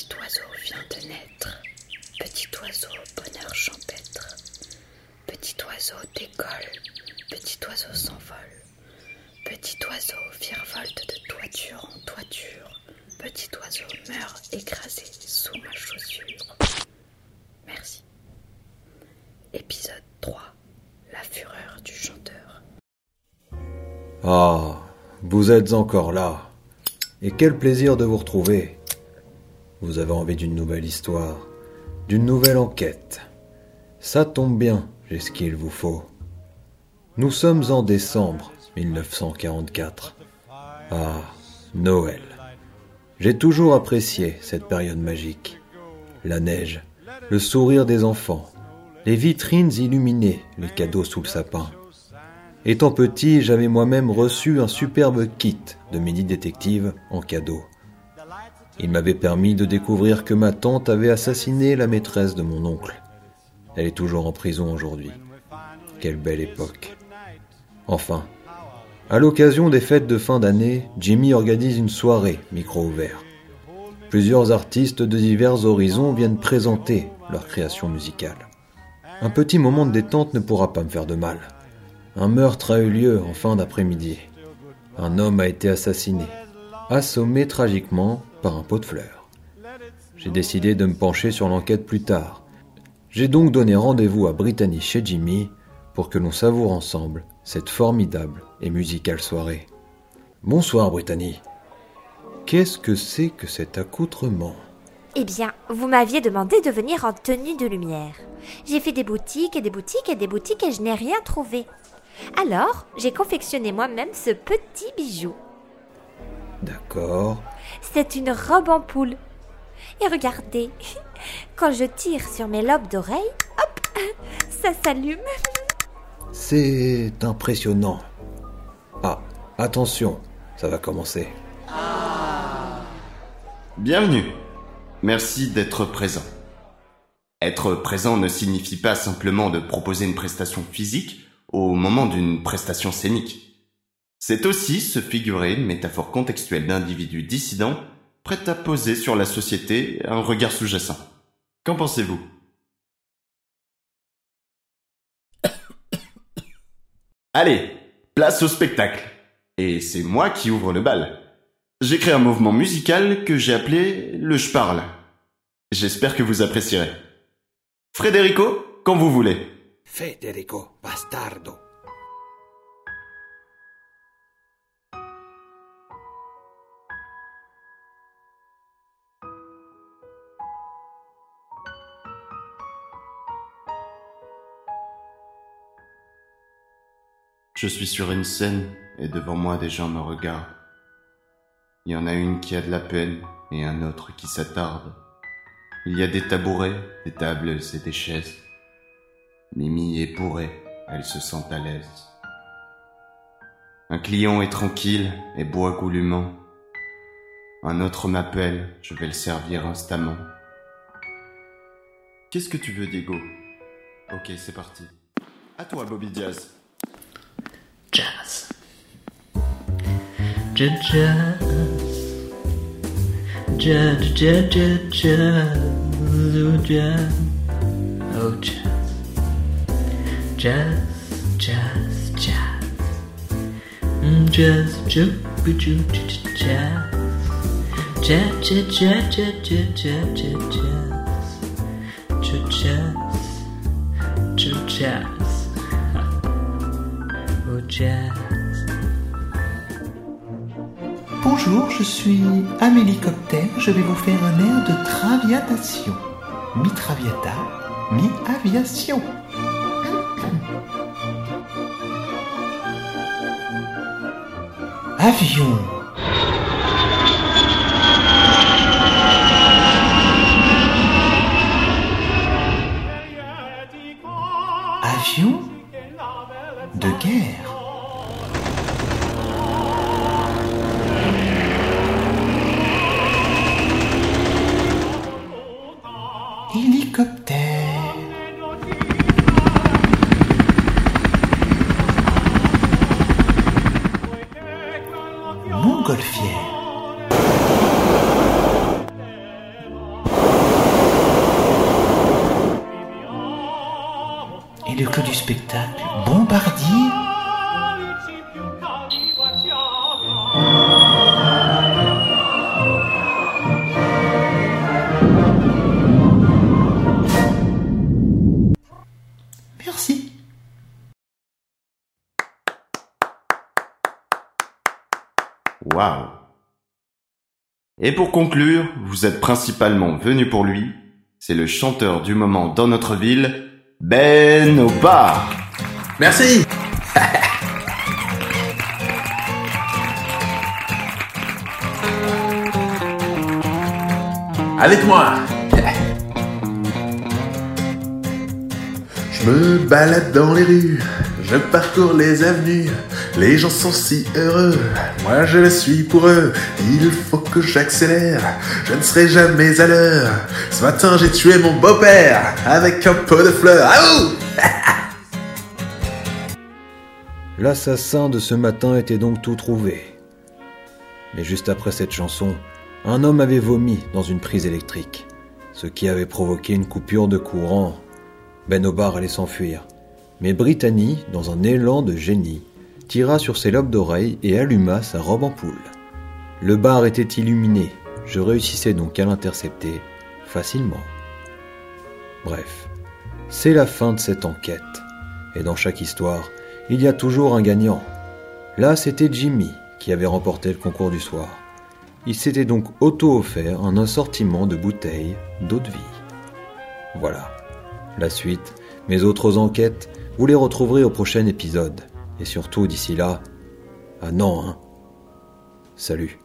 Petit oiseau vient de naître, petit oiseau bonheur champêtre. Petit oiseau décolle, petit oiseau s'envole. Petit oiseau virevolte de toiture en toiture. Petit oiseau meurt écrasé sous ma chaussure. Merci. Épisode 3. La fureur du chanteur. Ah, vous êtes encore là. Et quel plaisir de vous retrouver. Vous avez envie d'une nouvelle histoire, d'une nouvelle enquête. Ça tombe bien, j'ai ce qu'il vous faut. Nous sommes en décembre 1944. Ah, Noël. J'ai toujours apprécié cette période magique. La neige, le sourire des enfants, les vitrines illuminées, les cadeaux sous le sapin. Étant petit, j'avais moi-même reçu un superbe kit de mini détective en cadeau. Il m'avait permis de découvrir que ma tante avait assassiné la maîtresse de mon oncle. Elle est toujours en prison aujourd'hui. Quelle belle époque. Enfin, à l'occasion des fêtes de fin d'année, Jimmy organise une soirée micro ouvert. Plusieurs artistes de divers horizons viennent présenter leur création musicale. Un petit moment de détente ne pourra pas me faire de mal. Un meurtre a eu lieu en fin d'après-midi. Un homme a été assassiné, assommé tragiquement par un pot de fleurs. J'ai décidé de me pencher sur l'enquête plus tard. J'ai donc donné rendez-vous à Brittany chez Jimmy pour que l'on savoure ensemble cette formidable et musicale soirée. Bonsoir Brittany. Qu'est-ce que c'est que cet accoutrement? Eh bien, vous m'aviez demandé de venir en tenue de lumière. J'ai fait des boutiques et des boutiques et des boutiques et je n'ai rien trouvé. Alors, j'ai confectionné moi-même ce petit bijou. D'accord. C'est une robe en poule. Et regardez, quand je tire sur mes lobes d'oreilles, hop, ça s'allume. C'est impressionnant. Ah, attention, ça va commencer. Bienvenue. Merci d'être présent. Être présent ne signifie pas simplement de proposer une prestation physique au moment d'une prestation scénique. C'est aussi se figurer une métaphore contextuelle d'individus dissidents prêts à poser sur la société un regard sous-jacent. Qu'en pensez-vous? Allez, place au spectacle. Et c'est moi qui ouvre le bal. J'ai créé un mouvement musical que j'ai appelé le Je parle. J'espère que vous apprécierez. Frédérico, quand vous voulez. Federico Bastardo. Je suis sur une scène et devant moi des gens me regardent. Il y en a une qui a de la peine et un autre qui s'attarde. Il y a des tabourets, des tables et des chaises. Mimi est bourrée, elle se sent à l'aise. Un client est tranquille et boit goulûment. Un autre m'appelle, je vais le servir instamment. Qu'est-ce que tu veux, Diego? Ok, c'est parti. À toi, Bobby Diaz. Jazz. Jazz, jazz. Jazz, jazz, jazz, jazz. Oh, jazz. Oh, jazz. Jazz, jazz, jazz. Mm, Jazz, jazz. Jazz, jazz, jazz, jazz, jazz, jazz, jazz, jazz. Ju, Jazz, ju, jazz. Bonjour, je suis Amélie Copter. Je vais vous faire un air de traviatation. Mi-traviata, mi-aviation. Avion. Avion de guerre. Hélicoptère. Montgolfière. Et le clou du spectacle, Bombardier Waouh Et pour conclure, vous êtes principalement venu pour lui. C'est le chanteur du moment dans notre ville, Ben bar. Merci Avec moi Je me balade dans les rues, je parcours les avenues, les gens sont si heureux, moi je le suis pour eux, il faut que j'accélère, je ne serai jamais à l'heure. Ce matin j'ai tué mon beau-père avec un pot de fleurs. L'assassin de ce matin était donc tout trouvé. Mais juste après cette chanson, un homme avait vomi dans une prise électrique, ce qui avait provoqué une coupure de courant. Ben Obar allait s'enfuir. Mais Brittany, dans un élan de génie, tira sur ses lobes d'oreilles et alluma sa robe en poule. Le bar était illuminé, je réussissais donc à l'intercepter facilement. Bref, c'est la fin de cette enquête. Et dans chaque histoire, il y a toujours un gagnant. Là, c'était Jimmy qui avait remporté le concours du soir. Il s'était donc auto-offert un assortiment de bouteilles d'eau de vie. Voilà. La suite, mes autres enquêtes, vous les retrouverez au prochain épisode. Et surtout, d'ici là, ah non, hein. Salut.